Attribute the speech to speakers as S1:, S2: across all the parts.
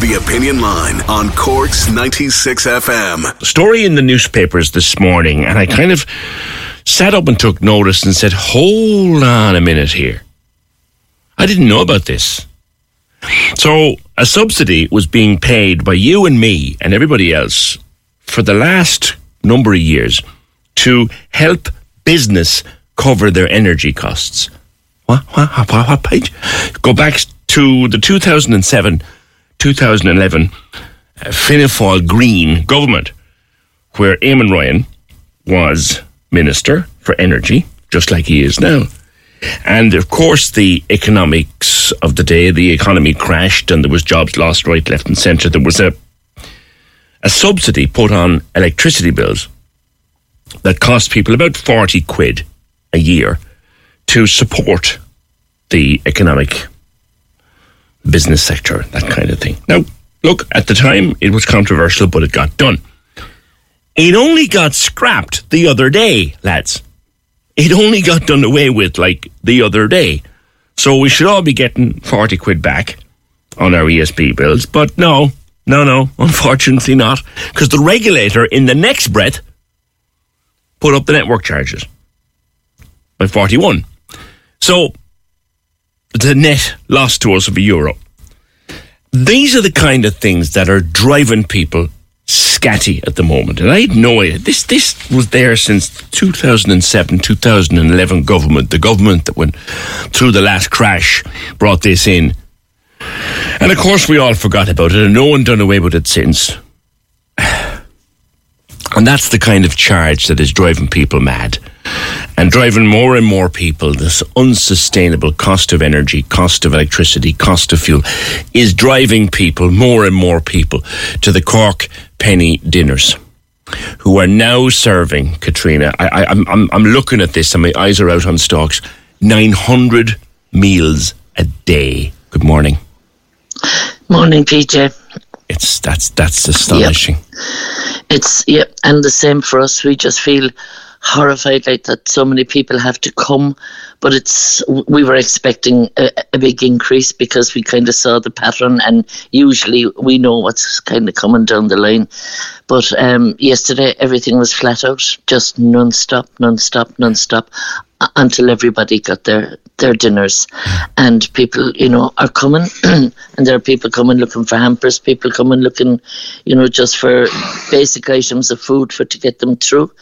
S1: The Opinion Line on Cork's 96 FM.
S2: Story in the newspapers this morning, and I kind of sat up and took notice and said, hold on a minute here. I didn't know about this. So, a subsidy was being paid by you and me and everybody else for the last number of years to help business cover their energy costs. What, what, what, what page? Go back to the 2007 2011 uh, Fianna Fáil Green government, where Eamon Ryan was Minister for Energy, just like he is now. And of course, the economics of the day, the economy crashed and there was jobs lost right, left, and centre. There was a, a subsidy put on electricity bills that cost people about 40 quid a year to support the economic business sector, that kind of thing. Now, look, at the time it was controversial, but it got done. It only got scrapped the other day, lads. It only got done away with like the other day. So we should all be getting 40 quid back on our ESB bills. But no, no, no, unfortunately not. Because the regulator in the next breath put up the network charges by 41. So the net loss to us of a euro. These are the kind of things that are driving people scatty at the moment. And I had no idea. This, this was there since 2007, 2011 government. The government that went through the last crash brought this in. And of course, we all forgot about it, and no one done away with it since. And that's the kind of charge that is driving people mad and driving more and more people. This unsustainable cost of energy, cost of electricity, cost of fuel is driving people, more and more people, to the Cork penny dinners. Who are now serving Katrina? I, am I'm, I'm looking at this and my eyes are out on stocks. 900 meals a day. Good morning.
S3: Morning, PJ.
S2: It's that's that's astonishing. Yep.
S3: It's yeah, and the same for us. We just feel horrified like that so many people have to come. But it's we were expecting a, a, big increase because we kind of saw the pattern and usually we know what's kind of coming down the line. But um, yesterday everything was flat out just non-stop non-stop non-stop Uh, until everybody got their their dinners. And people you know are coming and there are people coming looking for hampers people coming looking you know just for basic items of food for to get them through.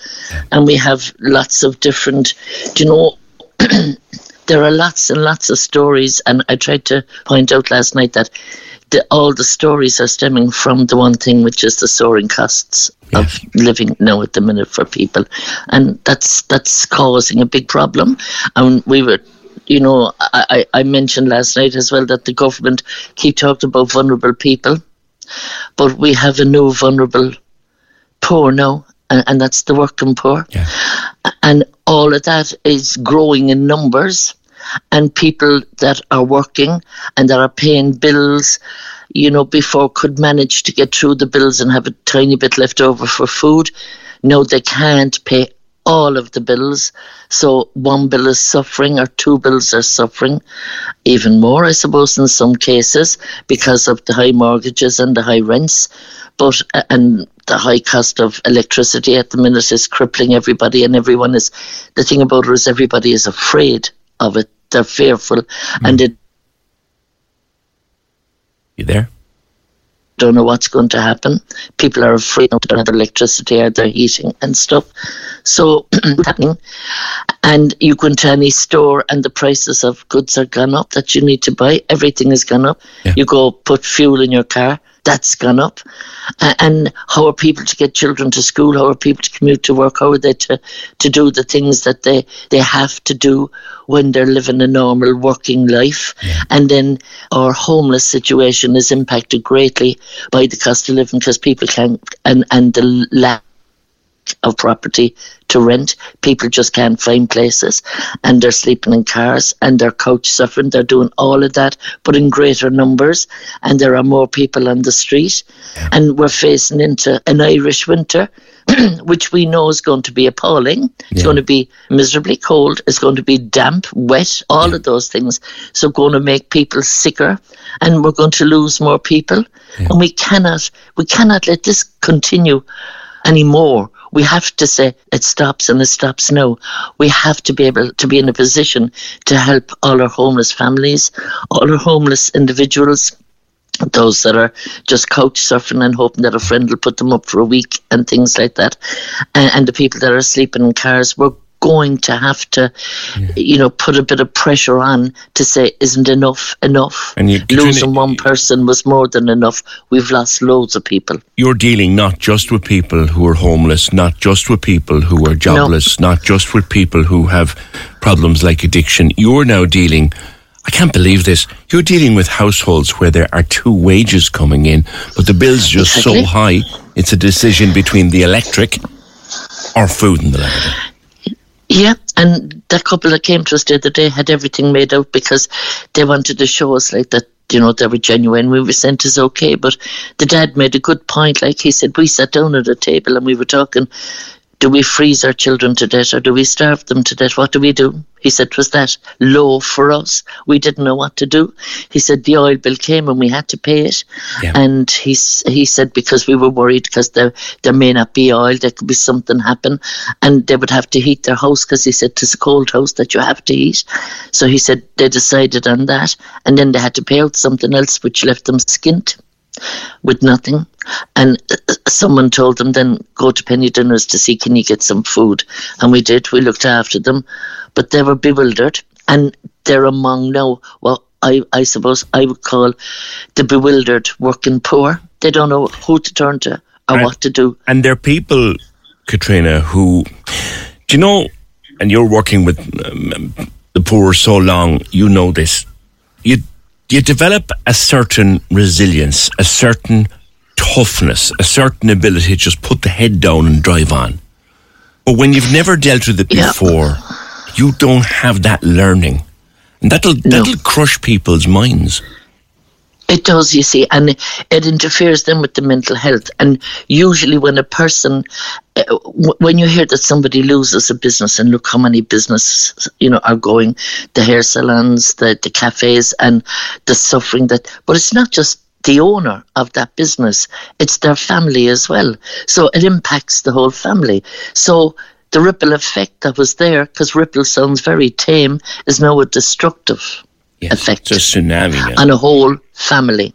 S3: And we have lots of different you know there are lots and lots of stories. And i tried to point out last night that the, all the stories are stemming from the one thing, which is the soaring costs yes. of living now at the minute for people, and that's that's causing a big problem. And we were you know, I, I mentioned last night as well that the government keep talking about vulnerable people, but we have a new vulnerable poor now, and, and that's the working poor. Yeah. And all of that is growing in numbers and people that are working and that are paying bills, you know, before could manage to get through the bills and have a tiny bit left over for food. No, they can't pay all of the bills. So one bill is suffering or two bills are suffering. Even more, I suppose, in some cases because of the high mortgages and the high rents. But, and the high cost of electricity at the minute is crippling everybody and everyone is, the thing about it is everybody is afraid of it they're fearful, mm. and they
S2: you there?
S3: Don't know what's going to happen. People are afraid of their electricity or their heating and stuff. So happening, and you go into any store and the prices of goods are gone up that you need to buy. Everything has gone up. Yeah. You go put fuel in your car that's gone up. And how are people to get children to school? How are people to commute to work? How are they to, to do the things that they, they have to do when they're living a normal working life? Yeah. And then our homeless situation is impacted greatly by the cost of living because people can't, and, and the lack of property to rent. People just can't find places and they're sleeping in cars and they're couch suffering. They're doing all of that, but in greater numbers. And there are more people on the street. And we're facing into an Irish winter. which we know is going to be appalling. It's yeah. going to be miserably cold. It's going to be damp, wet, all yeah. of those things. So, going to make people sicker, and we're going to lose more people. Yeah. And we cannot, we cannot let this continue anymore. We have to say it stops and it stops now. We have to be able to be in a position to help all our homeless families, all our homeless individuals, those that are just couch surfing and hoping that a friend will put them up for a week and things like that, and, and the people that are sleeping in cars. We're going to have to, yeah. you know, put a bit of pressure on to say, isn't enough enough? And you, losing one person was more than enough. We've lost loads of people.
S2: You're dealing not just with people who are homeless, not just with people who are jobless, no. not just with people who have problems like addiction. You're now dealing I can't believe this. You're dealing with households where there are two wages coming in, but the bill's just exactly. so high. It's a decision between the electric or food in the land.
S3: Yeah, and that couple that came to us the other day had everything made out because they wanted to show us like that you know, they were genuine. We were sent as okay, but the dad made a good point. Like he said, we sat down at a table and we were talking, do we freeze our children to death or do we starve them to death? What do we do? He said, was that low for us? We didn't know what to do. He said, the oil bill came and we had to pay it. Yeah. And he, he said, because we were worried because there, there may not be oil, there could be something happen and they would have to heat their house because he said, it's a cold house that you have to heat. So he said, they decided on that and then they had to pay out something else which left them skint with nothing. And uh, someone told them then go to Penny Dinners to see can you get some food, and we did. We looked after them, but they were bewildered, and they're among now. Well, I I suppose I would call the bewildered working poor. They don't know who to turn to or and, what to do.
S2: And there are people, Katrina, who do you know, and you're working with um, the poor so long, you know this. You you develop a certain resilience, a certain toughness, a certain ability to just put the head down and drive on. But when you've never dealt with it before, yeah. you don't have that learning. And that'll no. that'll crush people's minds.
S3: It does, you see, and it interferes then with the mental health. And usually, when a person, uh, when you hear that somebody loses a business, and look how many businesses you know are going, the hair salons, the the cafes, and the suffering that. But it's not just the owner of that business; it's their family as well. So it impacts the whole family. So the ripple effect that was there, because ripple sounds very tame, is now a destructive yes, effect
S2: it's a tsunami
S3: now. on a whole family.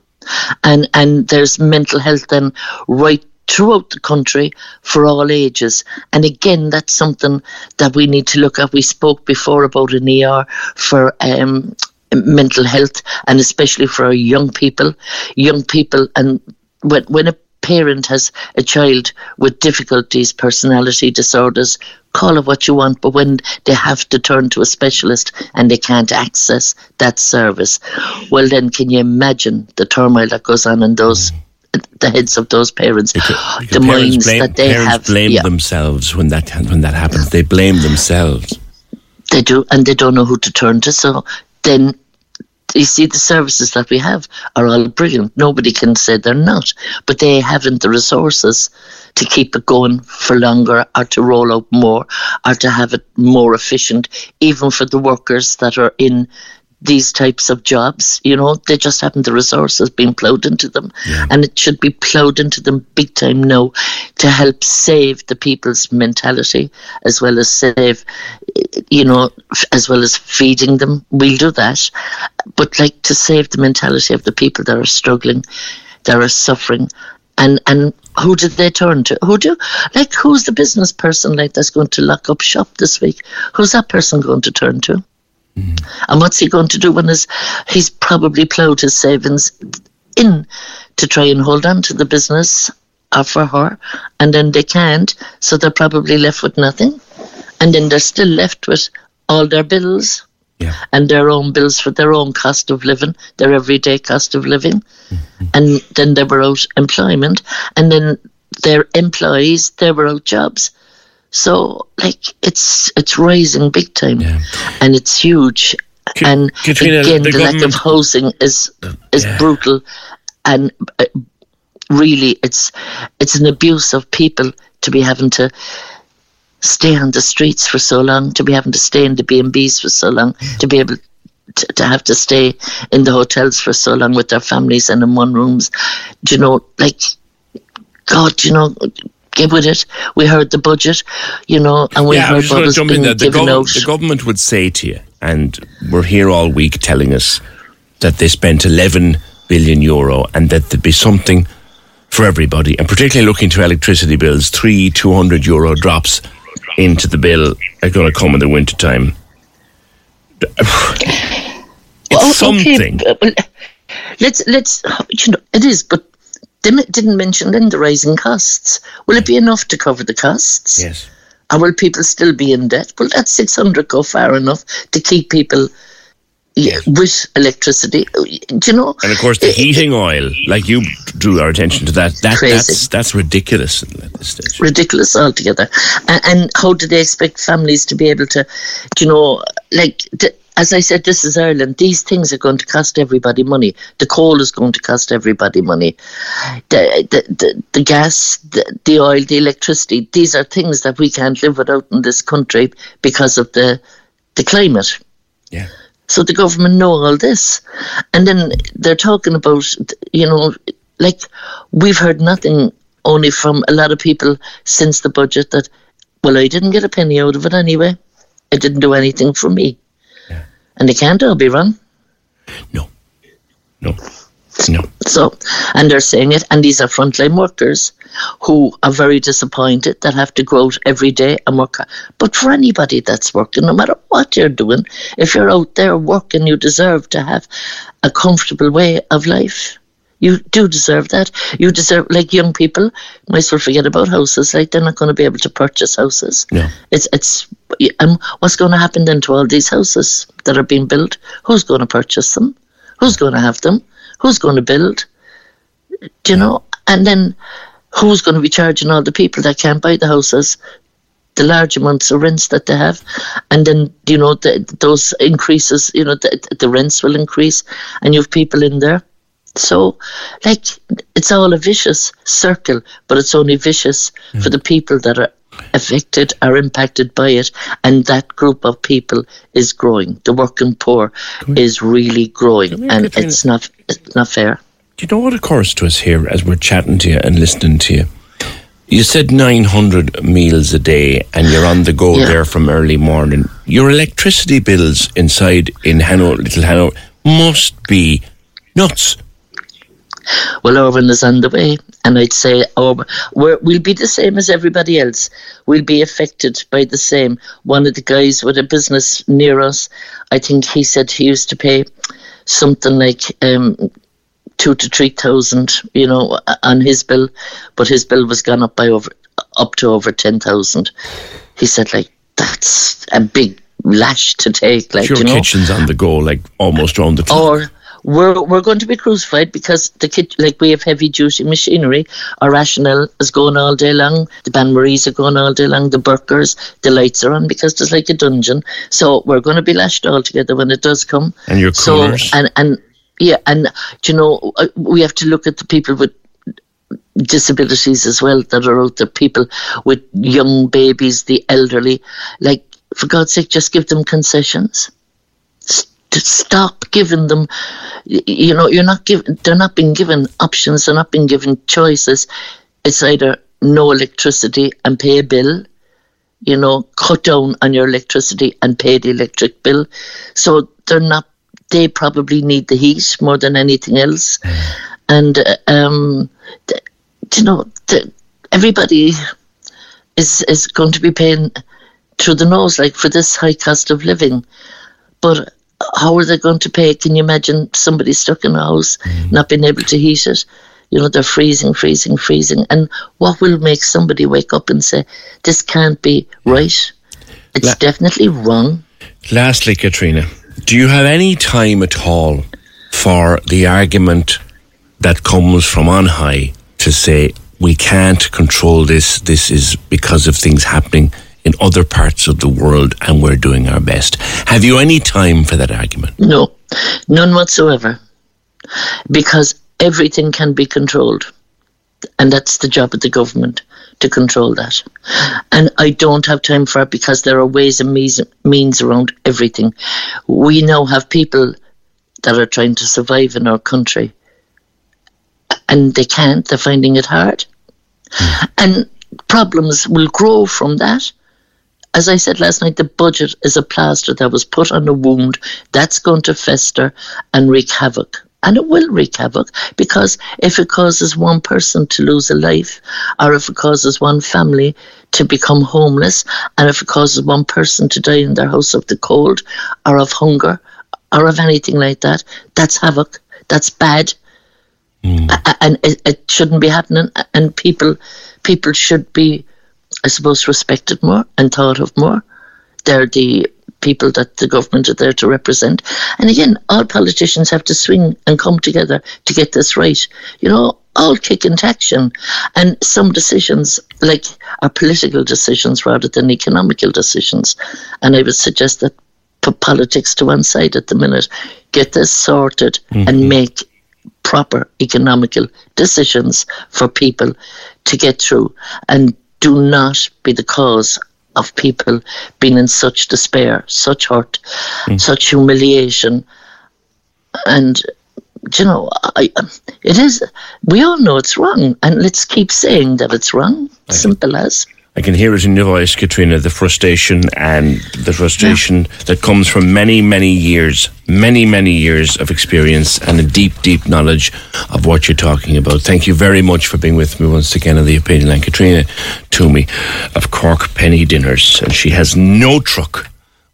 S3: And and there's mental health then right throughout the country for all ages. And again, that's something that we need to look at. We spoke before about an ER for um, mental health and especially for our young people. Young people, and when, when a parent has a child with difficulties, personality disorders, call it what you want, but when they have to turn to a specialist and they can't access that service, well, then can you imagine the turmoil that goes on in those? The heads of those parents, because the minds
S2: blame,
S3: that they
S2: parents
S3: have,
S2: blame yeah. themselves when that when that happens. They blame themselves.
S3: They do, and they don't know who to turn to. So then you see, the services that we have are all brilliant. Nobody can say they're not, but they haven't the resources to keep it going for longer or to roll out more or to have it more efficient, even for the workers that are in these types of jobs. You know, they just haven't the resources being ploughed into them. Yeah. And it should be ploughed into them big time now to help save the people's mentality as well as save, you know, as well as feeding them. We'll do that. But like to save the mentality of the people that are struggling, that are suffering. And, and who did they turn to? Who do like who's the business person like that's going to lock up shop this week? Who's that person going to turn to? Mm. And what's he going to do when his, he's probably ploughed his savings in to try and hold on to the business for her, and then they can't, so they're probably left with nothing, and then they're still left with all their bills. Yeah. And their own bills for their own cost of living, their everyday cost of living, mm-hmm. and then they were out employment, and then their employees they were out jobs. So, like, it's it's rising big time,
S2: Yeah.
S3: and it's huge.
S2: Ka-
S3: and
S2: Katrina,
S3: again,
S2: the
S3: the, lack of housing is is
S2: Yeah.
S3: brutal, and uh, really, it's it's an abuse of people to be having to stay on the streets for so long, to be having to stay in the B and B's for so long, to be able to, to have to stay in the hotels for so long with their families and in one rooms. Do you know, like, God, you know, get with it. We heard the budget, you know, and we
S2: yeah,
S3: heard what was being.
S2: The,
S3: given
S2: gov-
S3: out.
S2: the government would say to you, and we're here all week telling us that they spent 11 billion euro and that there'd be something for everybody, and particularly looking to electricity bills, three 200 euro drops into the bill are going to come in the winter time. It's something.
S3: Okay, well, let's let's you know it is, but didn't mention then the rising costs. Will it be enough to cover the costs?
S2: Yes.
S3: Or will people still be in debt? Will that six hundred go far enough to keep people yeah, with electricity? Do you know?
S2: And of course, the heating oil, like you drew our attention to that, that that's that's ridiculous at this stage.
S3: ridiculous altogether. And, and how do they expect families to be able to, do you know, like, th- as I said, this is Ireland. These things are going to cost everybody money. The coal is going to cost everybody money. The, the, the, the gas, the, the oil, the electricity, these are things that we can't live without in this country because of the, the climate.
S2: Yeah.
S3: So the government know all this, and then they're talking about, you know, like we've heard nothing only from a lot of people since the budget that, well, I didn't get a penny out of it anyway. It didn't do anything for me, and they can't all be wrong.
S2: No. No. No.
S3: So, and they're saying it, and these are frontline workers who are very disappointed that have to go out every day and work. But for anybody that's working, no matter what you're doing, if you're out there working, you deserve to have a comfortable way of life. You do deserve that. You deserve, like young people, might as well forget about houses. Like they're not going to be able to purchase houses.
S2: No.
S3: It's it's. Um, what's going to happen then to all these houses that are being built? Who's going to purchase them? Who's going to have them? Who's going to build? Do you know? And then who's going to be charging all the people that can't buy the houses the large amounts of rents that they have? And then, you know, the, those increases, you know, the, the rents will increase and you have people in there. So, like, it's all a vicious circle, but it's only vicious hmm. for the people that are affected, are impacted by it. And that group of people is growing. The working poor is really growing.
S2: here,
S3: And
S2: Katrina.
S3: it's not, it's not fair.
S2: Do you know what occurs to us here as we're chatting to you and listening to you? You said 900 meals a day and you're on the go
S3: Yeah.
S2: there from early morning. Your electricity bills inside in Hanover, Little Hanover must be nuts.
S3: Well, Orban is on the way, and I'd say Orban, we're, we'll be the same as everybody else. We'll be affected by the same. One of the guys with a business near us, I think he said he used to pay something like um, two to three thousand, you know, on his bill, but his bill was gone up by over up to over ten thousand. He said, like that's a big lash to take, like
S2: Your
S3: you know.
S2: kitchen's on the go, like almost round the clock.
S3: Or we're we're going to be crucified because the kit like we have heavy duty machinery. Our Rationals is going all day long. The Bain Maries are going all day long. The Burkers, the lights are on because there's like a dungeon. So we're going to be lashed all together when it does come.
S2: And your
S3: so
S2: coolers.
S3: and and yeah, and you know uh, we have to look at the people with disabilities as well that are out there. People with young babies, the elderly. Like for God's sake, just give them concessions to stop giving them you know you're not given they're not being given options they're not being given choices. It's either no electricity and pay a bill you know cut down on your electricity and pay the electric bill. So they're not they probably need the heat more than anything else. And uh, um you know everybody is is going to be paying through the nose like for this high cost of living. But how are they going to pay? Can you imagine somebody stuck in a house, mm. not being able to heat it? You know, they're freezing, freezing, freezing. And what will make somebody wake up and say, this can't be right? It's
S2: La-
S3: definitely wrong.
S2: Lastly, Katrina, do you have any time at all for the argument that comes from on high to say we can't control this. This is because of things happening in other parts of the world, and we're doing our best. Have you any time for that argument?
S3: No, none whatsoever. Because everything can be controlled. And that's the job of the government to control that. And I don't have time for it because there are ways and means, means around everything. We now have people that are trying to survive in our country and they can't, they're finding it hard. Hmm. And problems will grow from that. As I said last night, the budget is a plaster that was put on a wound that's going to fester and wreak havoc. And it will wreak havoc because if it causes one person to lose a life, or if it causes one family to become homeless, and if it causes one person to die in their house of the cold, or of hunger, or of anything like that, that's havoc. That's bad. Hmm. A- and it, it shouldn't be happening. And people, people should be, I suppose, respected more and thought of more. They're the people that the government are there to represent. And again, all politicians have to swing and come together to get this right. You know, all kick into action. And some decisions, like, are political decisions rather than economical decisions. And I would suggest that put politics to one side at the minute, get this sorted, mm-hmm. and make proper economical decisions for people to get through and do not be the cause of people being in such despair, such hurt, mm. such humiliation. And, you know, I, it is, we all know it's wrong, and let's keep saying that it's wrong. Simple as.
S2: I can hear it in your voice, Katrina, the frustration and the frustration that comes from many, many years, many, many years of experience and a deep, deep knowledge of what you're talking about. Thank you very much for being with me once again on the opinion line. Katrina Twomey of Cork Penny Dinners, and she has no truck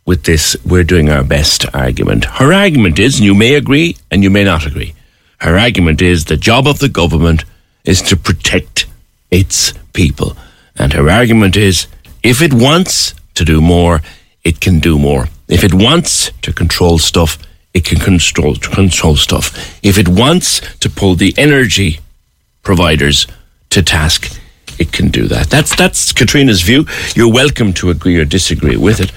S2: with this we're doing our best argument. Her argument is, and you may agree and you may not agree, her argument is the job of the government is to protect its people. And her argument is if it wants to do more, it can do more. If it wants to control stuff, it can control control stuff. If it wants to pull the energy providers to task, it can do that. That's that's Katrina's view. You're welcome to agree or disagree with it.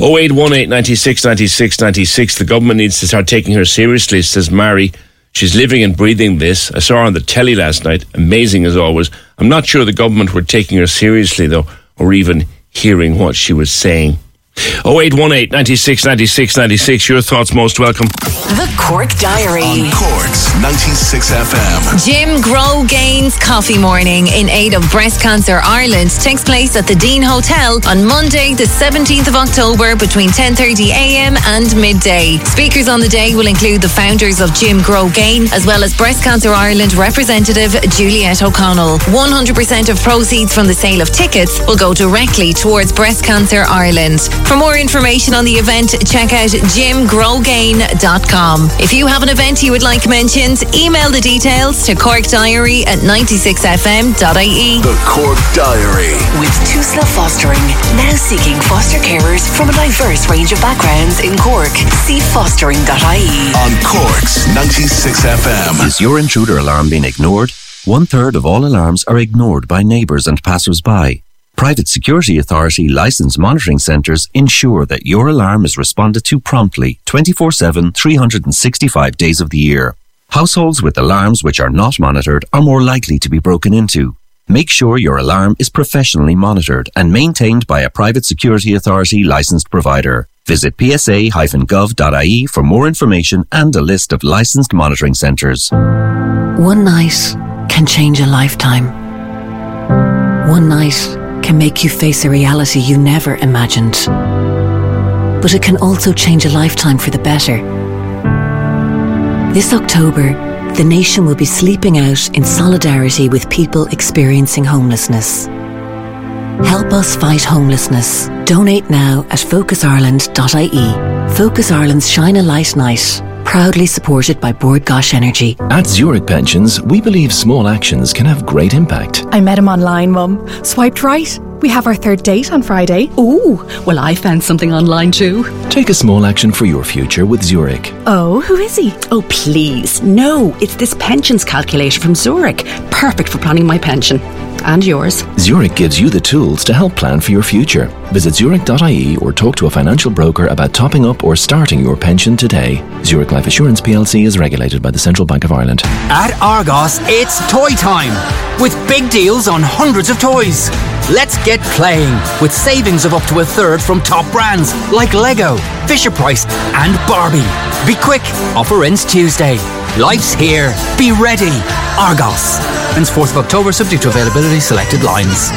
S2: 0818 96 96 96. The government needs to start taking her seriously, says Mary. She's living and breathing this. I saw her on the telly last night. Amazing as always. I'm not sure the government were taking her seriously, though, or even hearing what she was saying. 0818 96 96 96. Your thoughts most welcome.
S4: The Cork Diary.
S1: On Cork's 96 FM.
S4: Jim Grow Gaines Coffee Morning in aid of Breast Cancer Ireland takes place at the Dean Hotel on Monday, the 17th of October between 10:30 a.m. and midday. Speakers on the day will include the founders of Jim Grow Gain as well as Breast Cancer Ireland representative Juliet O'Connell. 100% of proceeds from the sale of tickets will go directly towards Breast Cancer Ireland. For more information on the event, check out jimgrowgain.com. If you have an event you would like mentioned, email the details to corkdiary at 96fm.ie.
S1: The Cork Diary.
S5: With Tusla Fostering, now seeking foster carers from a diverse range of backgrounds in Cork. See fostering.ie.
S1: On Cork's 96 FM.
S6: Is your intruder alarm being ignored? One third of all alarms are ignored by neighbours and passers-by. Private Security Authority licensed monitoring centres ensure that your alarm is responded to promptly 24 7, 365 days of the year. Households with alarms which are not monitored are more likely to be broken into. Make sure your alarm is professionally monitored and maintained by a Private Security Authority licensed provider. Visit psa-gov.ie for more information and a list of licensed monitoring centres.
S7: One night can change a lifetime. One night can make you face a reality you never imagined. But it can also change a lifetime for the better. This October, the nation will be sleeping out in solidarity with people experiencing homelessness. Help us fight homelessness. Donate now at focusireland.ie. Focus Ireland's Shine a Light Night, proudly supported by Bord Gáis Energy.
S8: At Zurich Pensions, we believe small actions can have great impact.
S9: I met him online, Mum. Swiped right,
S8: We have our third date on Friday.
S9: Ooh, well, I found something online too.
S10: Take a small action for your future with Zurich.
S8: Oh, who is he?
S9: Oh, please. No, it's this pensions calculator from Zurich. Perfect for planning my pension. And yours.
S10: Zurich gives you the tools to help plan for your future. Visit zurich.ie or talk to a financial broker about topping up or starting your pension today. Zurich Life Assurance plc is regulated by the Central Bank of Ireland.
S11: At Argos, it's toy time with big deals on hundreds of toys. Let's get playing with savings of up to a third from top brands like Lego, Fisher Price, and Barbie. Be quick, offer ends Tuesday. Life's here. Be ready. Argos. Ends 4th of October, subject to availability, selected lines.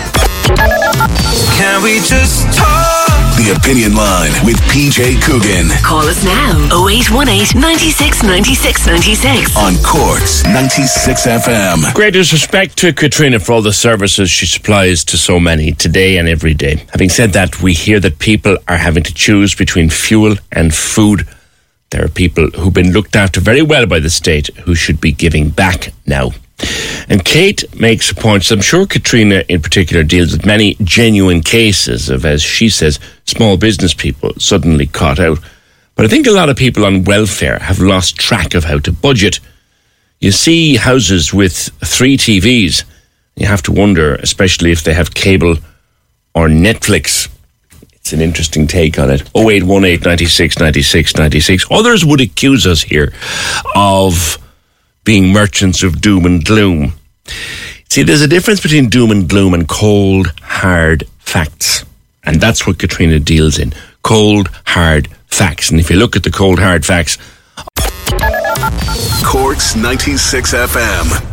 S1: Can we just talk? The Opinion Line with PJ Coogan.
S5: Call us now 0818 96 96 96.
S1: On Cork's 96 FM.
S2: Greatest respect to Katrina for all the services she supplies to so many today and every day. Having said that, we hear that people are having to choose between fuel and food. There are people who've been looked after very well by the state who should be giving back now. And Kate makes a point. I'm sure Katrina, in particular, deals with many genuine cases of, as she says, small business people suddenly caught out. But I think a lot of people on welfare have lost track of how to budget. You see houses with three TVs. You have to wonder, especially if they have cable or Netflix. It's an interesting take on it. 0818 96 96 96. Others would accuse us here of being merchants of doom and gloom. See, there's a difference between doom and gloom and cold, hard facts. And that's what Katrina deals in. Cold, hard facts. And if you look at the cold, hard facts,
S1: Cork's 96 FM.